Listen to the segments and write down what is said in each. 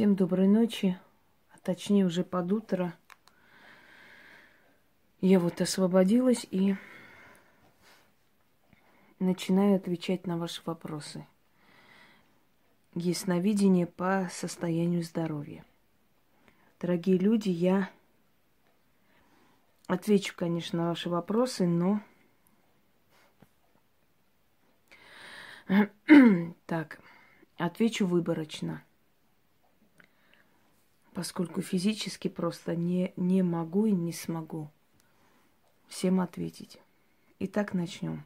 Всем доброй ночи, а точнее уже под утро. Я вот освободилась и начинаю отвечать на ваши вопросы. Ясновидение по состоянию здоровья. Дорогие люди, я отвечу, конечно, на ваши вопросы, но так, отвечу выборочно поскольку физически просто не, не могу и не смогу всем ответить. Итак, начнем.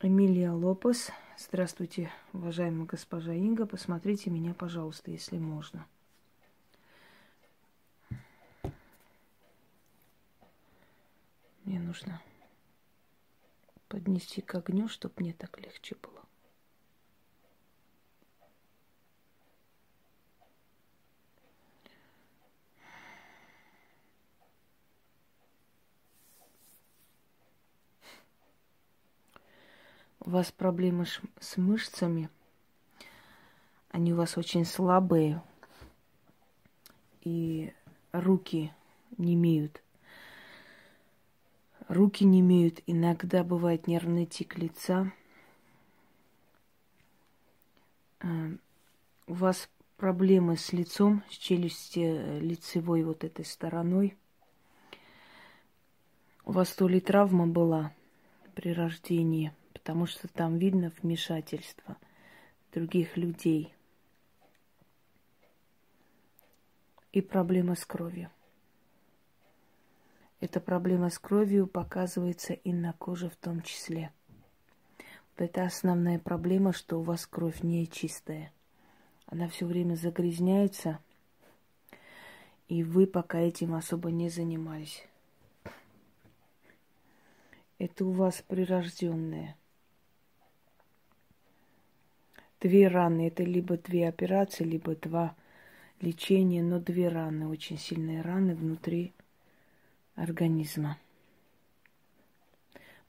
Эмилия Лопес. Здравствуйте, уважаемая госпожа Инга. Посмотрите меня, пожалуйста, если можно. Мне нужно поднести к огню, чтобы мне так легче было. У вас проблемы с мышцами, они у вас очень слабые, и руки не имеют. Руки не имеют, иногда бывает нервный тик лица. А, у вас проблемы с лицом, с челюсти э, лицевой вот этой стороной. У вас то ли травма была при рождении – потому что там видно вмешательство других людей. И проблема с кровью. Эта проблема с кровью показывается и на коже в том числе. Это основная проблема, что у вас кровь не чистая. Она все время загрязняется, и вы пока этим особо не занимались. Это у вас прирожденное две раны. Это либо две операции, либо два лечения, но две раны, очень сильные раны внутри организма.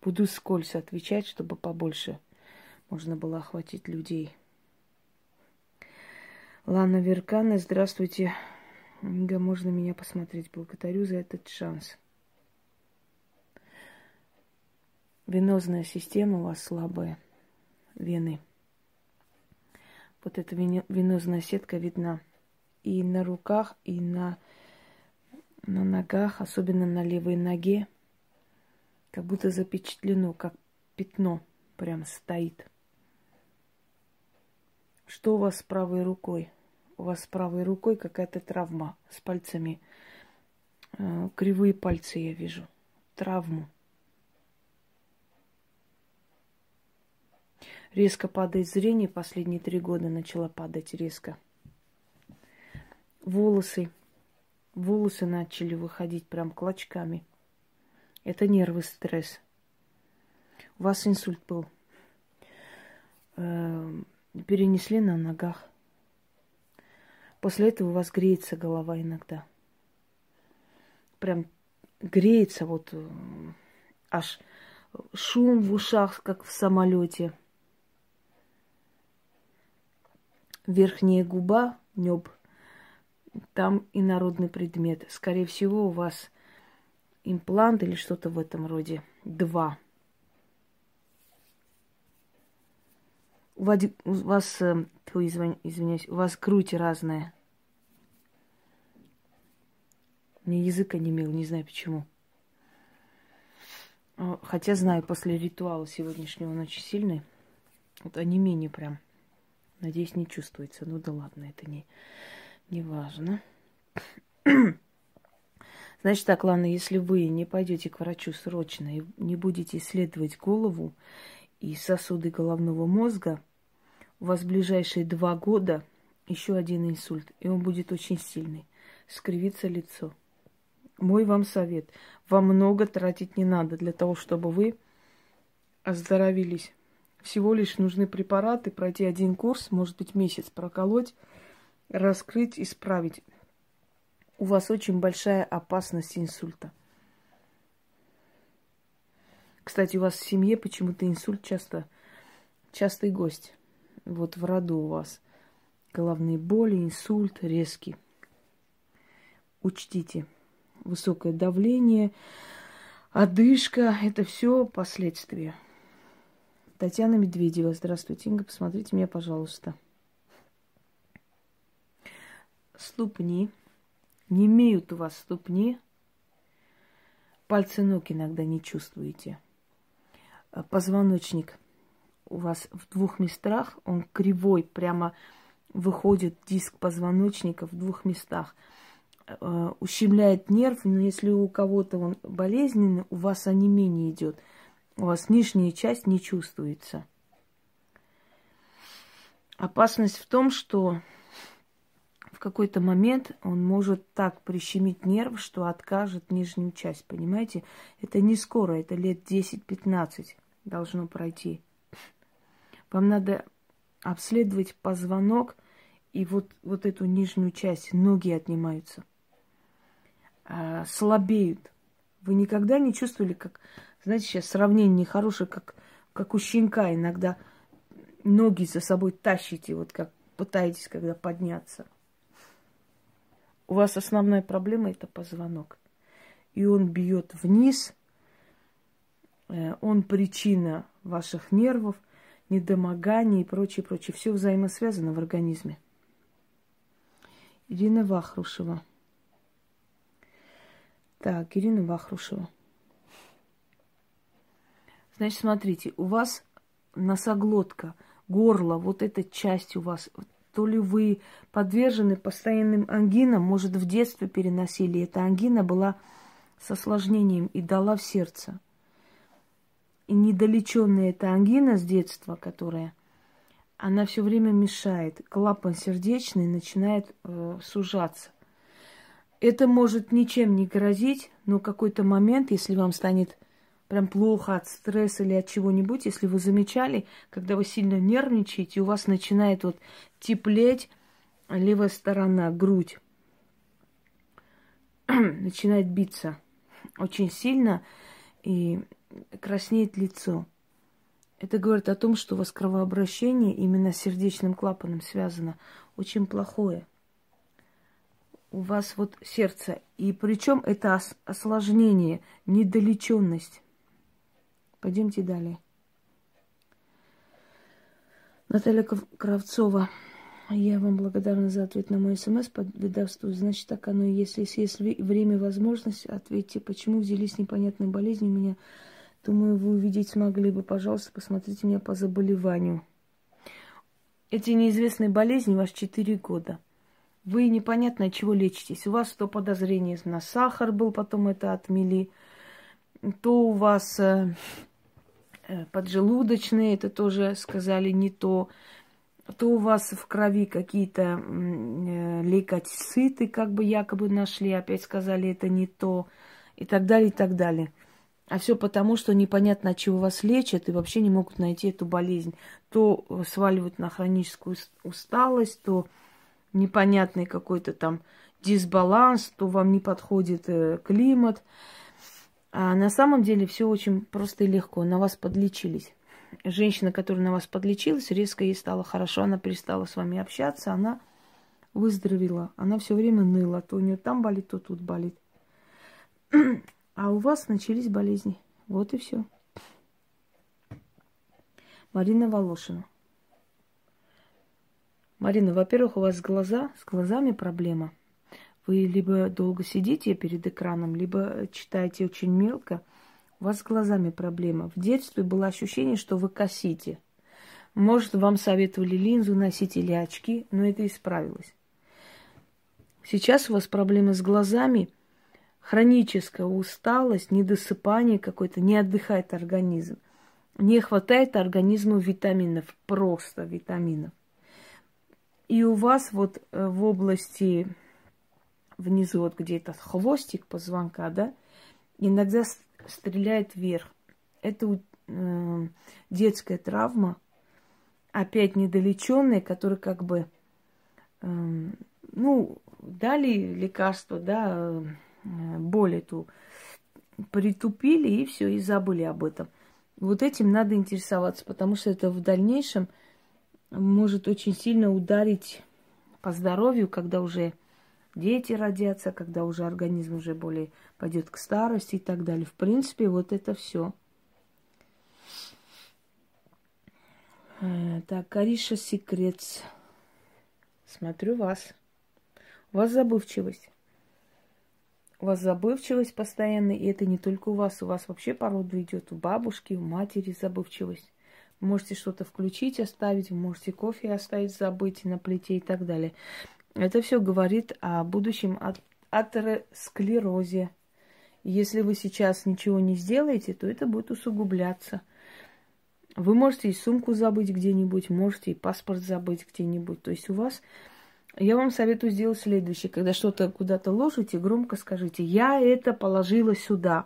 Буду скользь отвечать, чтобы побольше можно было охватить людей. Лана Веркана, здравствуйте. Инга, можно меня посмотреть? Благодарю за этот шанс. Венозная система у вас слабая. Вены. Вот эта венозная сетка видна и на руках, и на, на ногах, особенно на левой ноге. Как будто запечатлено, как пятно прям стоит. Что у вас с правой рукой? У вас с правой рукой какая-то травма с пальцами. Э, кривые пальцы я вижу. Травму. Резко падает зрение, последние три года начала падать резко. Волосы, волосы начали выходить прям клочками. Это нервы, стресс. У вас инсульт был. Э, перенесли на ногах. После этого у вас греется голова иногда. Прям греется вот аж шум в ушах, как в самолете. Верхняя губа, неб, там инородный предмет. Скорее всего, у вас имплант или что-то в этом роде. Два. У вас, у вас э, извиняюсь, у вас грудь разная. Мне язык онемел, не знаю почему. Хотя знаю, после ритуала сегодняшнего он очень сильный. Вот онемение прям. Надеюсь, не чувствуется. Ну да ладно, это не, не важно. Значит так, ладно, если вы не пойдете к врачу срочно и не будете исследовать голову и сосуды головного мозга, у вас в ближайшие два года еще один инсульт, и он будет очень сильный. Скривится лицо. Мой вам совет. Вам много тратить не надо для того, чтобы вы оздоровились. Всего лишь нужны препараты, пройти один курс, может быть, месяц проколоть, раскрыть, исправить. У вас очень большая опасность инсульта. Кстати, у вас в семье почему-то инсульт часто, частый гость. вот в роду у вас головные боли, инсульт резкий. Учтите, высокое давление, одышка – это все последствия. Татьяна Медведева, здравствуйте, Инга, посмотрите меня, пожалуйста. Ступни. Не имеют у вас ступни. Пальцы ног иногда не чувствуете. Позвоночник у вас в двух местах, он кривой, прямо выходит диск позвоночника в двух местах. Э, ущемляет нерв, но если у кого-то он болезненный, у вас онемение идет. У вас нижняя часть не чувствуется. Опасность в том, что в какой-то момент он может так прищемить нерв, что откажет нижнюю часть, понимаете? Это не скоро, это лет 10-15 должно пройти. Вам надо обследовать позвонок, и вот, вот эту нижнюю часть, ноги отнимаются, а, слабеют. Вы никогда не чувствовали, как, знаете, сейчас сравнение нехорошее, как, как у щенка иногда ноги за собой тащите, вот как пытаетесь, когда подняться. У вас основная проблема это позвонок. И он бьет вниз, э, он причина ваших нервов – недомогание и прочее, прочее. Все взаимосвязано в организме. Ирина Вахрушева. Так, Ирина Вахрушева. Значит, смотрите, у вас носоглотка, горло, вот эта часть у вас, то ли вы подвержены постоянным ангинам, может, в детстве переносили. Эта ангина была с осложнением и дала в сердце и недолеченная эта ангина с детства, которая, она все время мешает. Клапан сердечный начинает э, сужаться. Это может ничем не грозить, но какой-то момент, если вам станет прям плохо от стресса или от чего-нибудь, если вы замечали, когда вы сильно нервничаете, у вас начинает вот теплеть левая сторона, грудь, начинает биться очень сильно, и краснеет лицо. Это говорит о том, что у вас кровообращение именно с сердечным клапаном связано очень плохое. У вас вот сердце. И причем это осложнение, недолеченность. Пойдемте далее. Наталья Кравцова. Я вам благодарна за ответ на мой смс под ведовству. Значит, так оно и есть. Если есть время и возможность, ответьте, почему взялись непонятные болезни у меня Думаю, вы увидеть смогли бы. Пожалуйста, посмотрите меня по заболеванию. Эти неизвестные болезни у вас 4 года. Вы непонятно от чего лечитесь. У вас то подозрение на сахар был, потом это отмели. То у вас э, поджелудочные, это тоже сказали не то. То у вас в крови какие-то э, лейкоциты, как бы якобы нашли, опять сказали это не то. И так далее, и так далее. А все потому, что непонятно, от чего вас лечат, и вообще не могут найти эту болезнь. То сваливают на хроническую усталость, то непонятный какой-то там дисбаланс, то вам не подходит э, климат. А на самом деле все очень просто и легко. На вас подлечились. Женщина, которая на вас подлечилась, резко ей стало хорошо, она перестала с вами общаться, она выздоровела. Она все время ныла. То у нее там болит, то тут болит. А у вас начались болезни. Вот и все. Марина Волошина. Марина, во-первых, у вас глаза, с глазами проблема. Вы либо долго сидите перед экраном, либо читаете очень мелко. У вас с глазами проблема. В детстве было ощущение, что вы косите. Может, вам советовали линзу носить или очки, но это исправилось. Сейчас у вас проблемы с глазами – хроническая усталость, недосыпание какое-то, не отдыхает организм. Не хватает организму витаминов, просто витаминов. И у вас вот э, в области внизу, вот где-то хвостик позвонка, да, иногда стреляет вверх. Это э, детская травма, опять недолеченная, которая как бы, э, ну, дали лекарство, да, Э, боль эту притупили и все, и забыли об этом. Вот этим надо интересоваться, потому что это в дальнейшем может очень сильно ударить по здоровью, когда уже дети родятся, когда уже организм уже более пойдет к старости и так далее. В принципе, вот это все. Э, так, Кариша Секрет. Смотрю вас. У вас забывчивость. У вас забывчивость постоянно, и это не только у вас, у вас вообще по роду идет у бабушки, у матери забывчивость. Можете что-то включить, оставить, можете кофе оставить, забыть на плите и так далее. Это все говорит о будущем атеросклерозе. Если вы сейчас ничего не сделаете, то это будет усугубляться. Вы можете и сумку забыть где-нибудь, можете и паспорт забыть где-нибудь. То есть у вас... Я вам советую сделать следующее. Когда что-то куда-то ложите, громко скажите, я это положила сюда.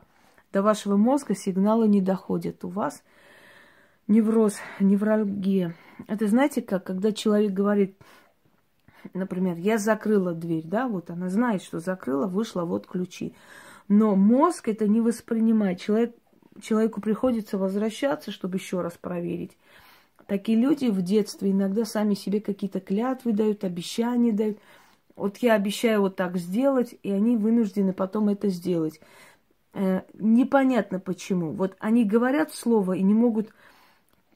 До вашего мозга сигналы не доходят. У вас невроз, невралгия. Это знаете как, когда человек говорит, например, я закрыла дверь, да, вот она знает, что закрыла, вышла, вот ключи. Но мозг это не воспринимает. Человек, человеку приходится возвращаться, чтобы еще раз проверить. Такие люди в детстве иногда сами себе какие-то клятвы дают, обещания дают. Вот я обещаю вот так сделать, и они вынуждены потом это сделать. Э, непонятно почему. Вот они говорят слово и не могут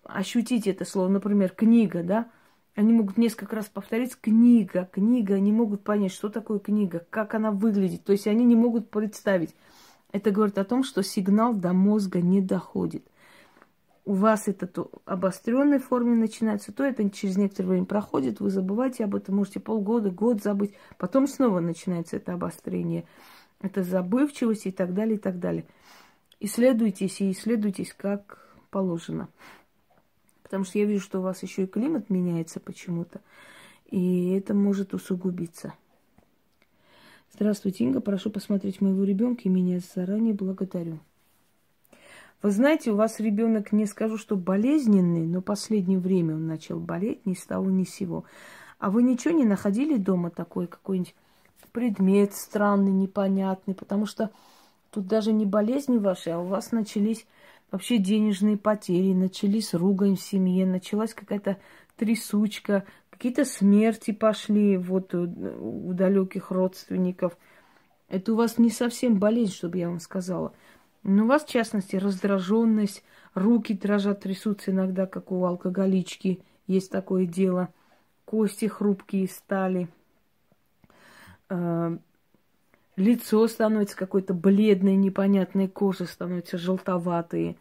ощутить это слово. Например, книга, да? Они могут несколько раз повторить книга, книга, они могут понять, что такое книга, как она выглядит. То есть они не могут представить. Это говорит о том, что сигнал до мозга не доходит. У вас это то обостренной форме начинается, то это через некоторое время проходит, вы забываете об этом, можете полгода, год забыть, потом снова начинается это обострение, это забывчивость и так далее, и так далее. Исследуйтесь и исследуйтесь как положено. Потому что я вижу, что у вас еще и климат меняется почему-то. И это может усугубиться. Здравствуйте, Инга. Прошу посмотреть моего ребенка и меня заранее благодарю. Вы знаете, у вас ребенок, не скажу, что болезненный, но последнее время он начал болеть, ни с того, ни с сего. А вы ничего не находили дома такой какой-нибудь предмет странный, непонятный? Потому что тут даже не болезни ваши, а у вас начались вообще денежные потери, начались ругань в семье, началась какая-то трясучка, какие-то смерти пошли вот у, у далеких родственников. Это у вас не совсем болезнь, чтобы я вам сказала. Но у вас, в частности, раздраженность, руки дрожат, трясутся иногда, как у алкоголички. Есть такое дело. Кости хрупкие стали. А, Лицо становится какое-то бледное, непонятное, кожа становится желтоватые.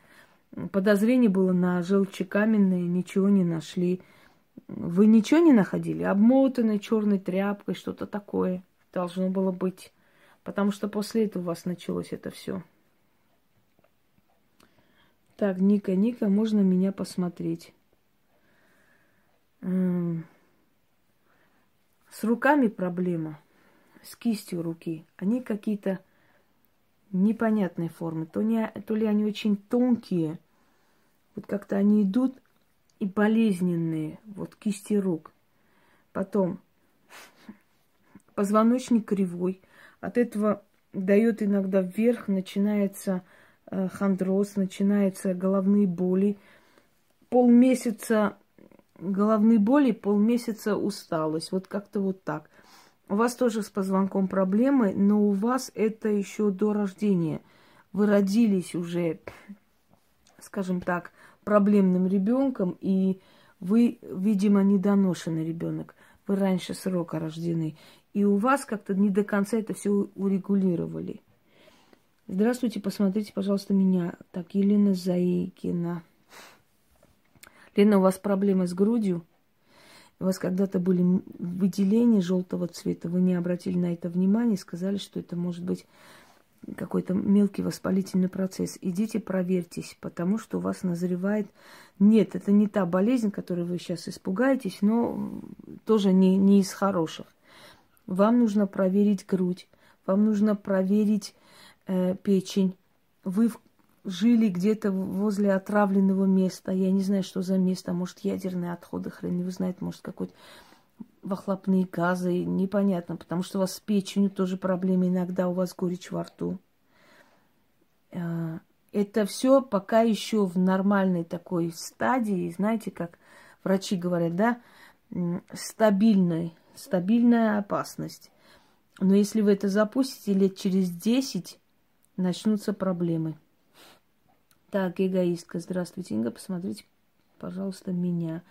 Подозрение было на желчекаменные, ничего не нашли. Вы ничего не находили? Обмотанной черной тряпкой, что-то такое должно было быть. Потому что после этого у вас началось это все. Так, Ника, Ника, можно меня посмотреть? С руками проблема с кистью руки, они какие-то непонятной формы. То, не, то ли они очень тонкие, вот как-то они идут и болезненные, вот кисти рук. Потом позвоночник кривой. От этого дает иногда вверх, начинается э, хондроз, начинаются головные боли. Полмесяца головные боли, полмесяца усталость. Вот как-то вот так. У вас тоже с позвонком проблемы, но у вас это еще до рождения. Вы родились уже, скажем так, проблемным ребенком, и вы, видимо, недоношенный ребенок. Вы раньше срока рождены. И у вас как-то не до конца это все урегулировали. Здравствуйте, посмотрите, пожалуйста, меня. Так, Елена Заикина. Лена, у вас проблемы с грудью? У вас когда-то были выделения желтого цвета, вы не обратили на это внимание, сказали, что это может быть какой-то мелкий воспалительный процесс. Идите проверьтесь, потому что у вас назревает... Нет, это не та болезнь, которой вы сейчас испугаетесь, но тоже не, не из хороших. Вам нужно проверить грудь, вам нужно проверить э, печень. Вы жили где-то возле отравленного места. Я не знаю, что за место. Может, ядерные отходы, хрен его знает. Может, какой-то выхлопные газы. Непонятно, потому что у вас с печенью тоже проблемы. Иногда у вас горечь во рту. А, это все пока еще в нормальной такой стадии. Знаете, как врачи говорят, да, стабильная, стабильная опасность. Но если вы это запустите лет через 10, начнутся проблемы. Так, эгоистка, здравствуйте, Инга, посмотрите, пожалуйста, меня.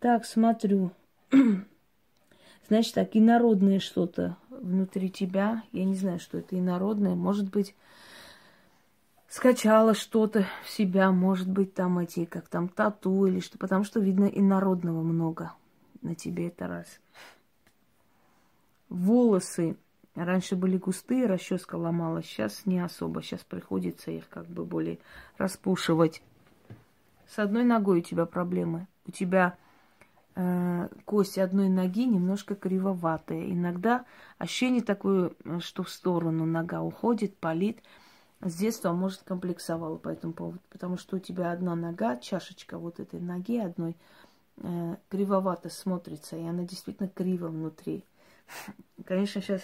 Так, смотрю. Значит, так, инородное что-то внутри тебя. Я не знаю, что это инородное. Может быть, скачала что-то в себя, может быть, там эти, как там, тату или что, потому что, видно, инородного много на тебе, это раз. Волосы раньше были густые, расческа ломалась, сейчас не особо, сейчас приходится их как бы более распушивать. С одной ногой у тебя проблемы. У тебя э, кость одной ноги немножко кривоватая. Иногда ощущение такое, что в сторону нога уходит, палит с детства, может, комплексовала по этому поводу, потому что у тебя одна нога, чашечка вот этой ноги одной, э, кривовато смотрится, и она действительно криво внутри. Конечно, сейчас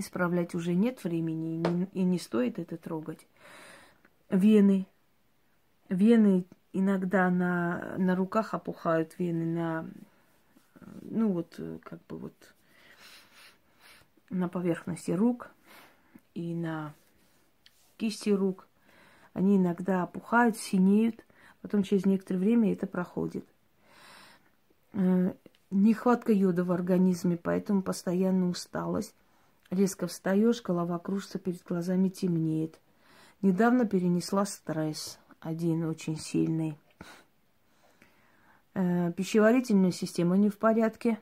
исправлять уже нет времени, и не, стоит это трогать. Вены. Вены иногда на, на руках опухают, вены на, ну вот, как бы вот, на поверхности рук и на кисти рук. Они иногда опухают, синеют, потом через некоторое время это проходит. Э, нехватка йода в организме, поэтому постоянно усталость. Резко встаешь, голова кружится, перед глазами темнеет. Недавно перенесла стресс, один очень сильный. Э, пищеварительная система не в порядке.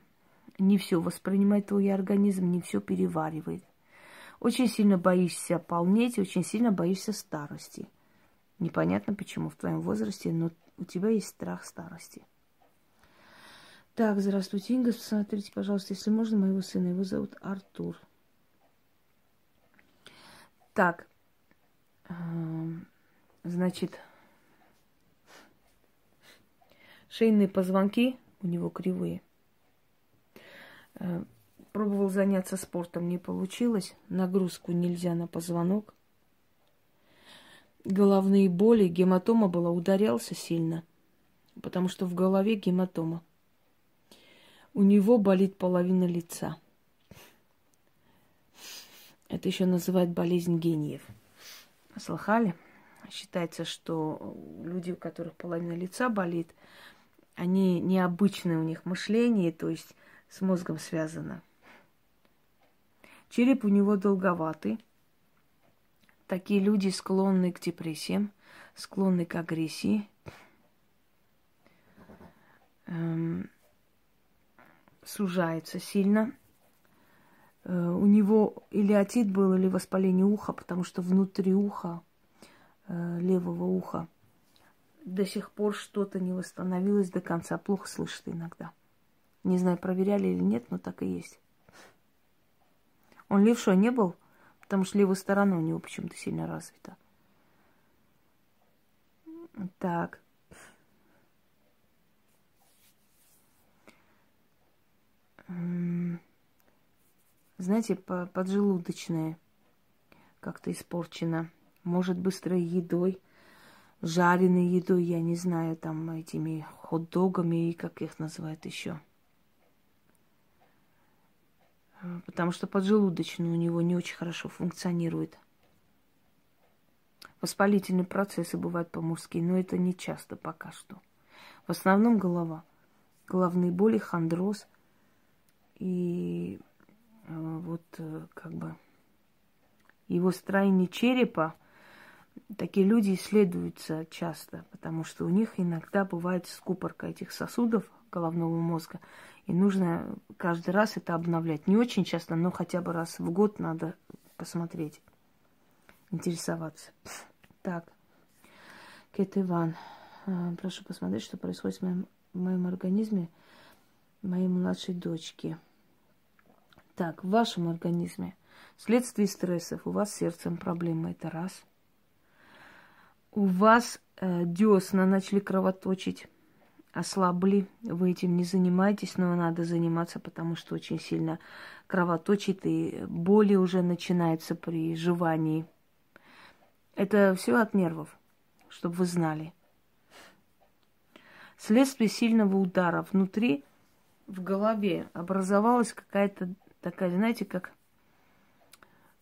Не все воспринимает твой организм, не все переваривает. Очень сильно боишься полнеть, очень сильно боишься старости. Непонятно почему в твоем возрасте, но у тебя есть страх старости. Так, здравствуйте, Инга. Смотрите, пожалуйста, если можно, моего сына. Его зовут Артур. Так, эм, значит, шейные позвонки у него кривые. Э, Пробовал заняться спортом, не получилось. Нагрузку нельзя на позвонок. Головные боли, гематома была, ударялся сильно, потому что в голове гематома. У него болит половина лица. Это еще называют болезнь гениев. Слыхали? Считается, что люди, у которых половина лица болит, они необычные у них мышление, то есть с мозгом связано. Череп у него долговатый. Такие люди склонны к депрессиям, склонны к агрессии. Эм, сужается сильно. Э, у него или отит был, или воспаление уха, потому что внутри уха, э, левого уха, до сих пор что-то не восстановилось до конца. Плохо слышит иногда. Не знаю, проверяли или нет, но так и есть. Он левшой не был, потому что левая сторона у него почему-то сильно развита. Так. Знаете, поджелудочная как-то испорчена. Может, быстрой едой, жареной едой, я не знаю, там этими хот-догами и как их называют еще. потому что поджелудочный у него не очень хорошо функционирует. Воспалительные процессы бывают по-мужски, но это не часто пока что. В основном голова. Головные боли, хондроз. И э, вот э, как бы его строение черепа, такие люди исследуются часто, потому что у них иногда бывает скупорка этих сосудов головного мозга. И нужно каждый раз это обновлять. Не очень часто, но хотя бы раз в год надо посмотреть, интересоваться. Так, Кет Иван, а, прошу посмотреть, что происходит в моем, в моем организме моей младшей дочки. Так, в вашем организме вследствие стрессов у вас с сердцем проблемы, это раз. У вас э, десна начали кровоточить ослабли, вы этим не занимаетесь, но надо заниматься, потому что очень сильно кровоточит и боли уже начинаются при жевании. Это все от нервов, чтобы вы знали. Вследствие сильного удара внутри, в голове, образовалась какая-то такая, знаете, как,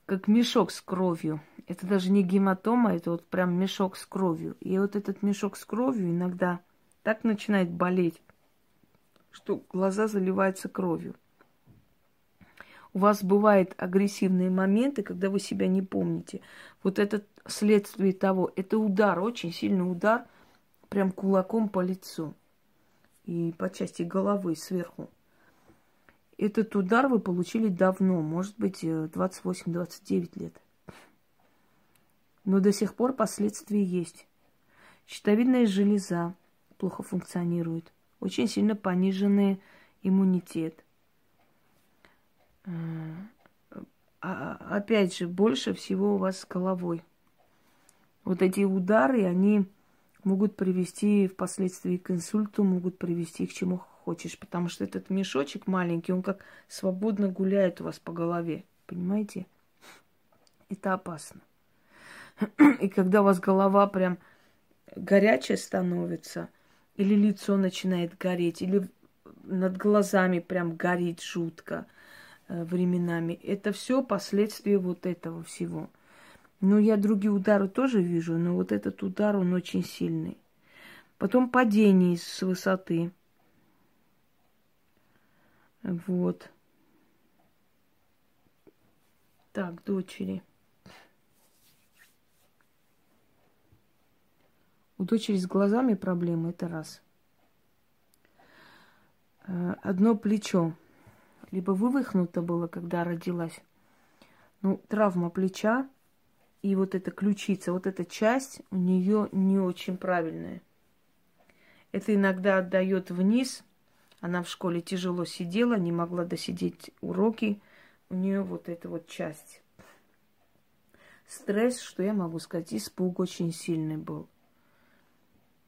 как мешок с кровью. Это даже не гематома, это вот прям мешок с кровью. И вот этот мешок с кровью иногда так начинает болеть, что глаза заливаются кровью. У вас бывают агрессивные моменты, когда вы себя не помните. Вот это следствие того, это удар, очень сильный удар, прям кулаком по лицу и по части головы сверху. Этот удар вы получили давно, может быть, 28-29 э, лет. Но до сих пор последствия есть. Щитовидная железа плохо функционирует. Очень сильно пониженный иммунитет. Э, а, опять же, больше всего у вас с головой. Вот эти удары, они могут привести впоследствии к инсульту, могут привести к чему хочешь, потому что этот мешочек маленький, он как свободно гуляет у вас по голове, понимаете? Это опасно. И когда у вас голова прям горячая становится, или лицо начинает гореть, или над глазами прям горит жутко э, временами. Это все последствия вот этого всего. Ну, я другие удары тоже вижу, но вот этот удар, он очень сильный. Потом падение с высоты. Вот. Так, дочери. У дочери с глазами проблемы, это раз. Э, одно плечо. Либо вывихнуто было, когда родилась. Ну, травма плеча и вот эта ключица, вот эта часть у нее не очень правильная. Это иногда отдает вниз. Она в школе тяжело сидела, не могла досидеть уроки. У нее вот эта вот часть. Стресс, что я могу сказать, испуг очень сильный был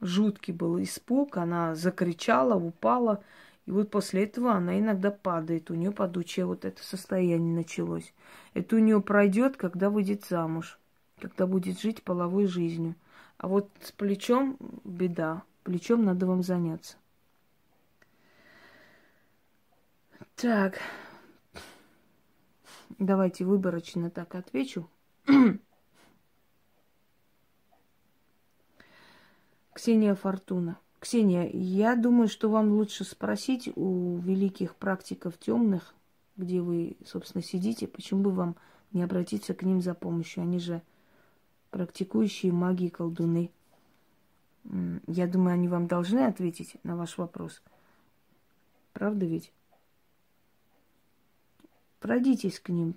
жуткий был испуг, она закричала, упала. И вот после этого она иногда падает. У нее подучее вот это состояние началось. Это у нее пройдет, когда выйдет замуж, когда будет жить половой жизнью. А вот с плечом беда. Плечом надо вам заняться. Так. Давайте выборочно так отвечу. Ксения Фортуна. Ксения, я думаю, что вам лучше спросить у великих практиков темных, где вы, собственно, сидите, почему бы вам не обратиться к ним за помощью. Они же практикующие маги и колдуны. Я думаю, они вам должны ответить на ваш вопрос. Правда ведь? Пройдитесь к ним,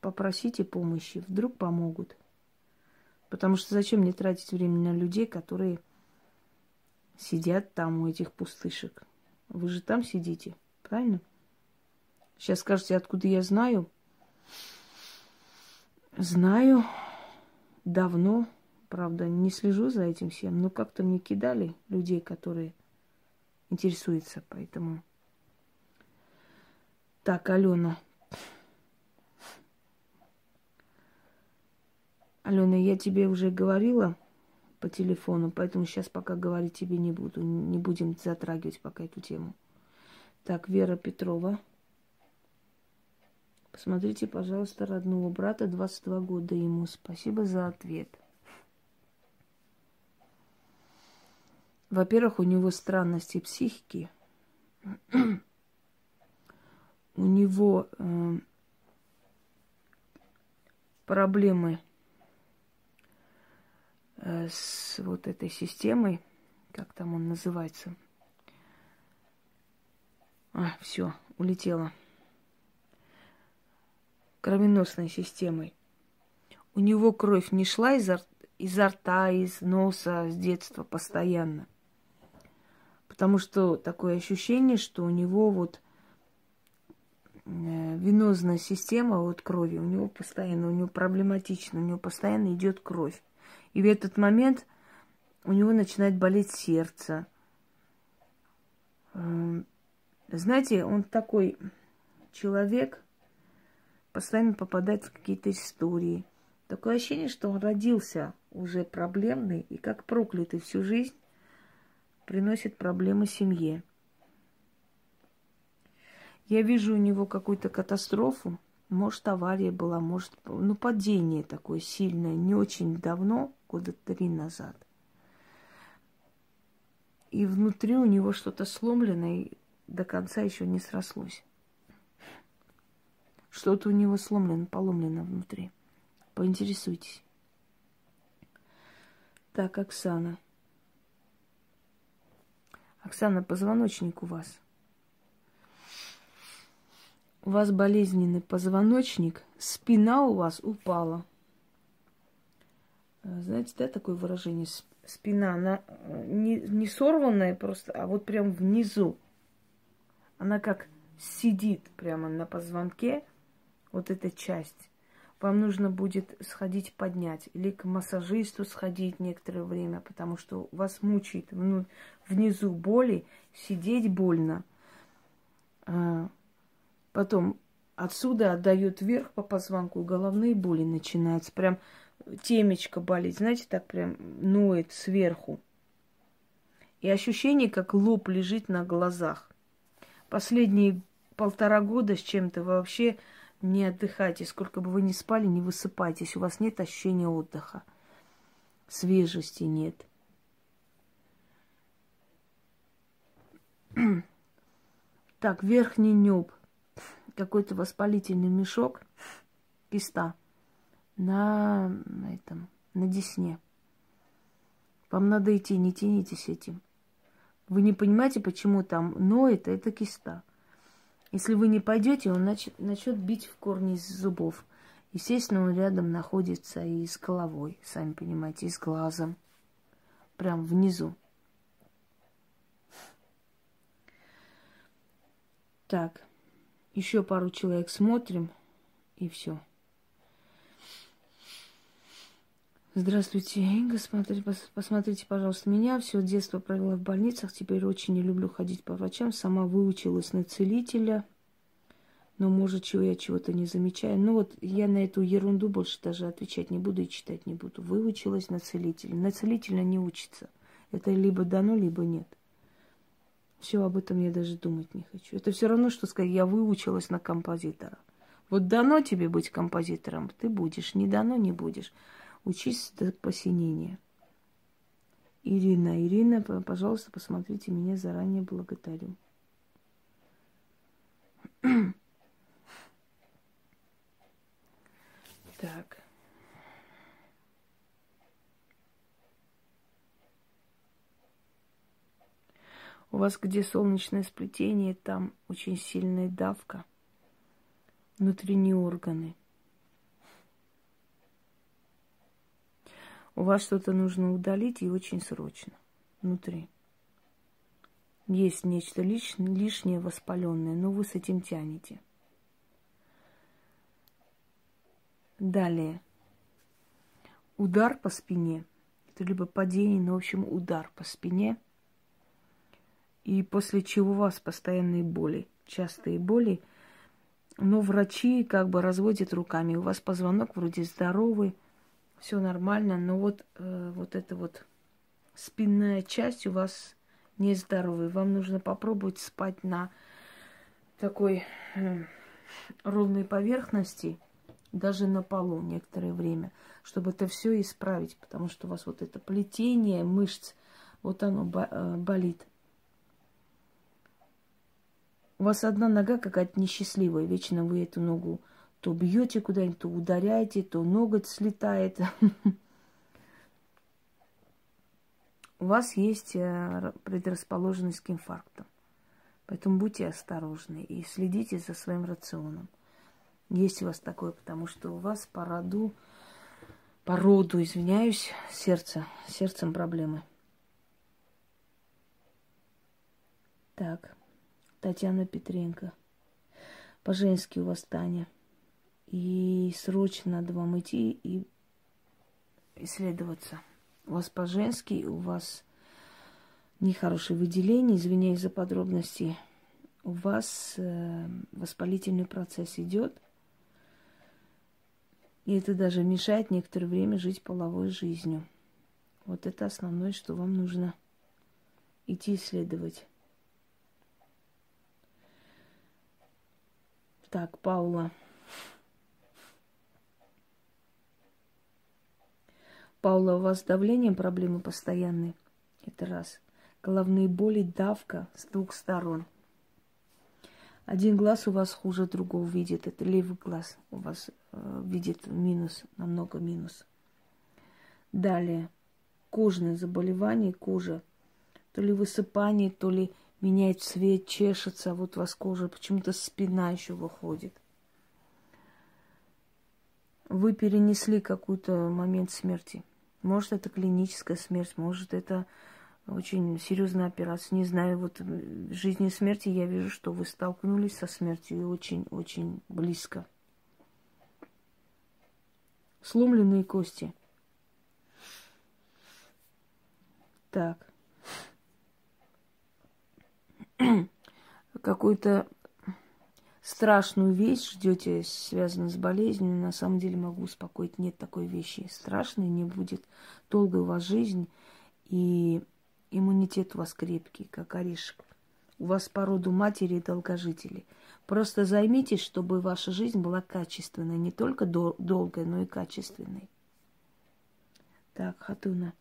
попросите помощи, вдруг помогут. Потому что зачем мне тратить время на людей, которые сидят там у этих пустышек. Вы же там сидите, правильно? Сейчас скажете, откуда я знаю? Знаю давно, правда, не слежу за этим всем, но как-то мне кидали людей, которые интересуются, поэтому... Так, Алена. Алена, я тебе уже говорила, по телефону, поэтому сейчас пока говорить тебе не буду. Не будем затрагивать пока эту тему. Так, Вера Петрова. Посмотрите, пожалуйста, родного брата, 22 года ему. Спасибо за ответ. Во-первых, у него странности психики. у него э, проблемы с вот этой системой, как там он называется. А, все, улетела. Кровеносной системой. У него кровь не шла изо, изо рта, из носа с детства постоянно. Потому что такое ощущение, что у него вот э, венозная система от крови, у него постоянно, у него проблематично, у него постоянно идет кровь. И в этот момент у него начинает болеть сердце. Эм, знаете, он такой человек, постоянно попадает в какие-то истории. Такое ощущение, что он родился уже проблемный и как проклятый всю жизнь приносит проблемы семье. Я вижу у него какую-то катастрофу. Может, авария была, может, ну, падение такое сильное, не очень давно, года три назад. И внутри у него что-то сломлено, и до конца еще не срослось. Что-то у него сломлено, поломлено внутри. Поинтересуйтесь. Так, Оксана. Оксана, позвоночник у вас. У вас болезненный позвоночник, спина у вас упала. Э, знаете, да, такое выражение? Спина, она э, не, не сорванная просто, а вот прям внизу. Она как сидит прямо на позвонке, вот эта часть. Вам нужно будет сходить поднять или к массажисту сходить некоторое время, потому что вас мучает внизу боли, сидеть больно. Потом отсюда отдает вверх по позвонку, головные боли начинаются. Прям темечко болит, знаете, так прям ноет сверху. И ощущение, как лоб лежит на глазах. Последние полтора года с чем-то вообще не отдыхайте. Сколько бы вы ни спали, не высыпайтесь. У вас нет ощущения отдыха. Свежести нет. Так, верхний неб. Какой-то воспалительный мешок, киста на, этом, на десне. Вам надо идти, не тянитесь этим. Вы не понимаете, почему там ноет, а это киста. Если вы не пойдете, он начнет, начнет бить в корни из зубов. Естественно, он рядом находится и с головой, сами понимаете, и с глазом. Прям внизу. Так, еще пару человек смотрим, и все. Здравствуйте, Инга. Смотрите, посмотрите, пожалуйста, меня. Все детство провела в больницах. Теперь очень не люблю ходить по врачам. Сама выучилась на целителя. Но, может, чего я чего-то не замечаю. Ну вот, я на эту ерунду больше даже отвечать не буду и читать не буду. Выучилась на целителя. На целителя не учится. Это либо дано, либо нет. Все об этом я даже думать не хочу. Это все равно, что сказать, я выучилась на композитора. Вот дано тебе быть композитором, ты будешь. Не дано, не будешь. Учись до посинения. Ирина, Ирина, пожалуйста, посмотрите меня заранее благодарю. Так. У вас где солнечное сплетение, там очень сильная давка. Внутренние органы – У вас что-то нужно удалить и очень срочно внутри. Есть нечто лишнее, лишнее воспаленное, но вы с этим тянете. Далее. Удар по спине. Это либо падение, но, в общем, удар по спине. И после чего у вас постоянные боли, частые боли. Но врачи как бы разводят руками. У вас позвонок вроде здоровый, все нормально, но вот, э, вот эта вот спинная часть у вас нездоровая. Вам нужно попробовать спать на такой э, ровной поверхности, даже на полу некоторое время, чтобы это все исправить, потому что у вас вот это плетение мышц, вот оно э, болит. У вас одна нога какая-то несчастливая, вечно вы эту ногу то бьете куда-нибудь, то ударяете, то ноготь слетает. У вас есть э, предрасположенность к инфаркту. Поэтому будьте осторожны и следите за своим рационом. Есть у вас такое, потому что у вас по роду, по роду, извиняюсь, сердце, сердцем проблемы. Так, Татьяна Петренко. По-женски у вас Таня. И срочно надо вам идти и исследоваться. У вас по-женски, у вас нехорошее выделение, извиняюсь за подробности. У вас э, воспалительный процесс идет, и это даже мешает некоторое время жить половой жизнью. Вот это основное, что вам нужно идти исследовать. Так, Паула. Паула, у вас с давлением проблемы постоянные? Это раз. Головные боли, давка с двух сторон. Один глаз у вас хуже другого видит. Это левый глаз у вас э, видит минус, намного минус. Далее. Кожные заболевания, кожа. То ли высыпание, то ли меняет цвет, чешется, вот у вас кожа, почему-то спина еще выходит. Вы перенесли какой-то момент смерти. Может, это клиническая смерть, может, это очень серьезная операция. Не знаю, вот в жизни и смерти я вижу, что вы столкнулись со смертью и очень-очень близко. Сломленные кости. Так. какую-то страшную вещь ждете, связанную с болезнью, на самом деле могу успокоить, нет такой вещи. Страшной не будет. Долгая у вас жизнь, и иммунитет у вас крепкий, как орешек. У вас по роду матери долгожители. Просто займитесь, чтобы ваша жизнь была качественной, не только дол- долгой, но и качественной. Так, Хатуна.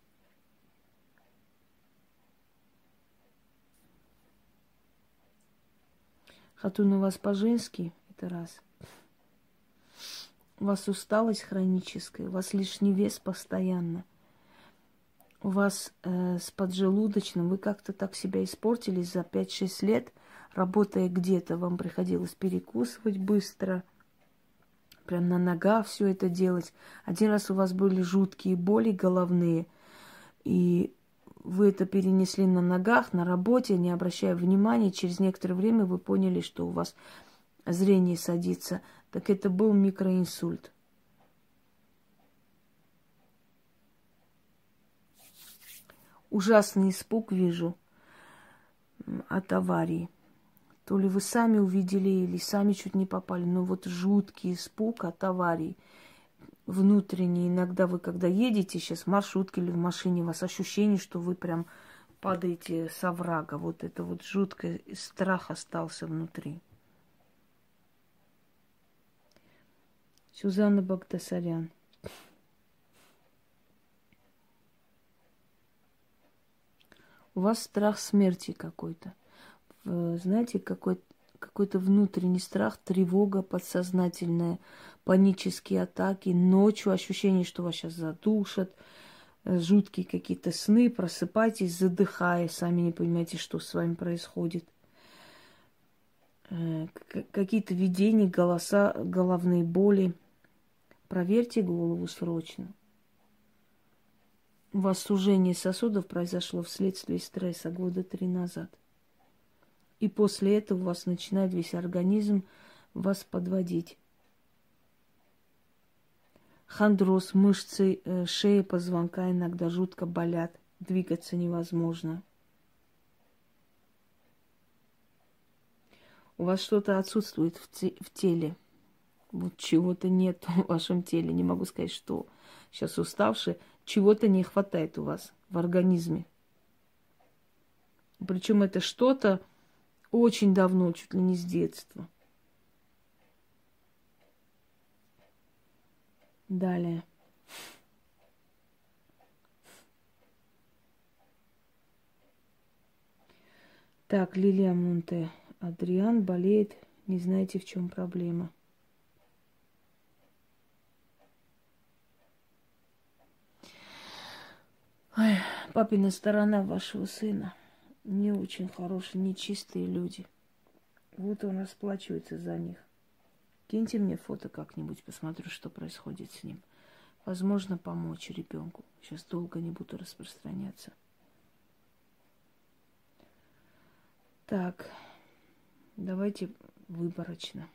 Хатун у вас по-женски, это раз. У вас усталость хроническая, у вас лишний вес постоянно. У вас э, с поджелудочным, вы как-то так себя испортили за 5-6 лет, работая где-то, вам приходилось перекусывать быстро, прям на ногах все это делать. Один раз у вас были жуткие боли головные, и вы это перенесли на ногах, на работе, не обращая внимания, через некоторое время вы поняли, что у вас зрение садится, так это был микроинсульт. Ужасный испуг вижу от аварии. То ли вы сами увидели, или сами чуть не попали, но вот жуткий испуг от аварии – внутренне. Иногда вы, когда едете сейчас в маршрутке или в машине, у вас ощущение, что вы прям падаете с оврага. Вот это вот жуткий страх остался внутри. Сюзанна Багдасарян. У вас страх смерти какой-то. Знаете, какой-то какой-то внутренний страх, тревога подсознательная, панические атаки, ночью ощущение, что вас сейчас задушат, э, жуткие какие-то сны, просыпайтесь, задыхая, сами не понимаете, что с вами происходит. Э, какие-то видения, голоса, головные боли. Проверьте голову срочно. У сосудов произошло вследствие стресса года три назад – и после этого у вас начинает весь организм вас подводить. Хондроз, мышцы, э, шеи, позвонка иногда жутко болят, двигаться невозможно. У вас что-то отсутствует в, те, в теле. Вот чего-то нет в вашем теле. Не могу сказать, что сейчас уставшие. Чего-то не хватает у вас в организме. Причем это что-то очень давно, чуть ли не с детства. Далее. Так, Лилия Монте. Адриан болеет. Не знаете, в чем проблема. Ой, папина сторона вашего сына не очень хорошие, нечистые люди. Вот он расплачивается за них. Киньте мне фото как-нибудь, посмотрю, что происходит с ним. Возможно, помочь ребенку. Сейчас долго не буду распространяться. Так, давайте выборочно.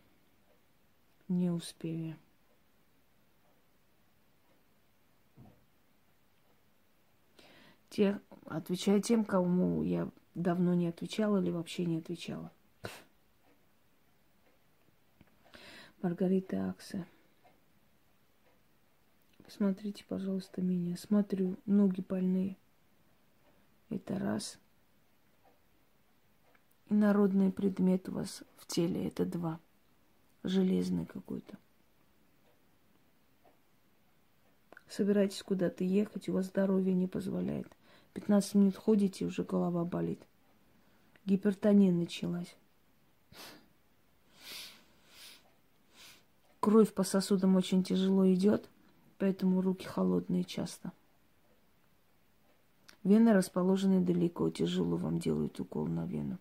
Не успею. Те, отвечаю тем, кому я давно не отвечала или вообще не отвечала. Маргарита Акса. Посмотрите, пожалуйста, меня. Смотрю, ноги больные. Это раз. Народный предмет у вас в теле это два. Железный какой-то. Собираетесь куда-то ехать, у вас здоровье не позволяет. 15 минут ходите, уже голова болит. Гипертония началась. Кровь по сосудам очень тяжело идет, поэтому руки холодные часто. Вены расположены далеко, тяжело вам делают укол на вену.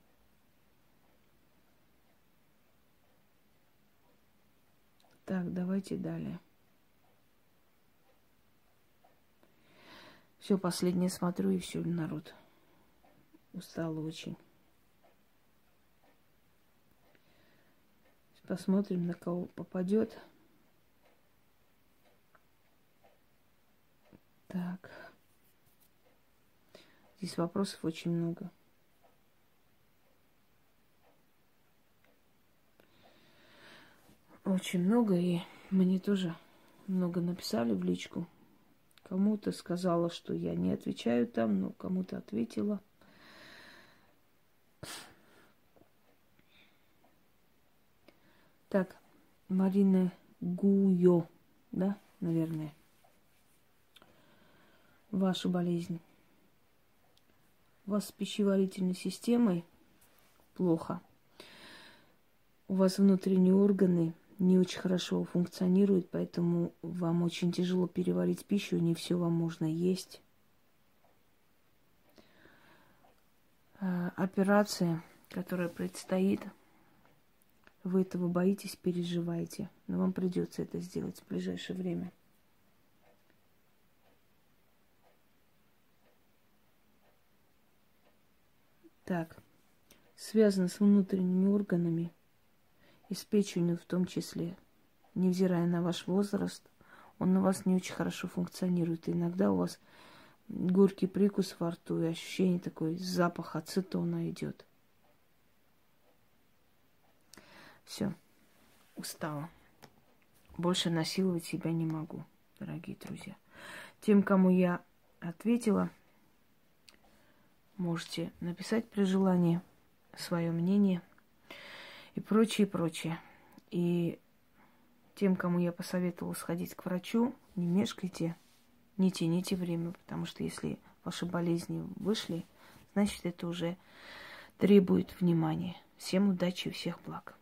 Так, давайте далее. Все, последнее смотрю и все, народ. Устала очень. Посмотрим, на кого попадет. Так. Здесь вопросов очень много. Очень много, и мне тоже много написали в личку. Кому-то сказала, что я не отвечаю там, но кому-то ответила. Так, Марина Гуйо, да, наверное. Ваша болезнь. У вас с пищеварительной системой плохо. У вас внутренние органы не очень хорошо функционируют, поэтому вам очень тяжело переварить пищу, не все вам можно есть. А, операция, которая предстоит – вы этого боитесь, переживаете. Но вам придется это сделать в ближайшее время. Так, связано с внутренними органами и с печенью в том числе. Невзирая на ваш возраст, он на вас не очень хорошо функционирует. Иногда у вас горький прикус во рту и ощущение такой запах ацетона идет. Все, устала. Больше насиловать себя не могу, дорогие друзья. Тем, кому я ответила, можете написать при желании свое мнение и прочее, прочее. И тем, кому я посоветовала сходить к врачу, не мешкайте, не тяните время, потому что если ваши болезни вышли, значит, это уже требует внимания. Всем удачи и всех благ.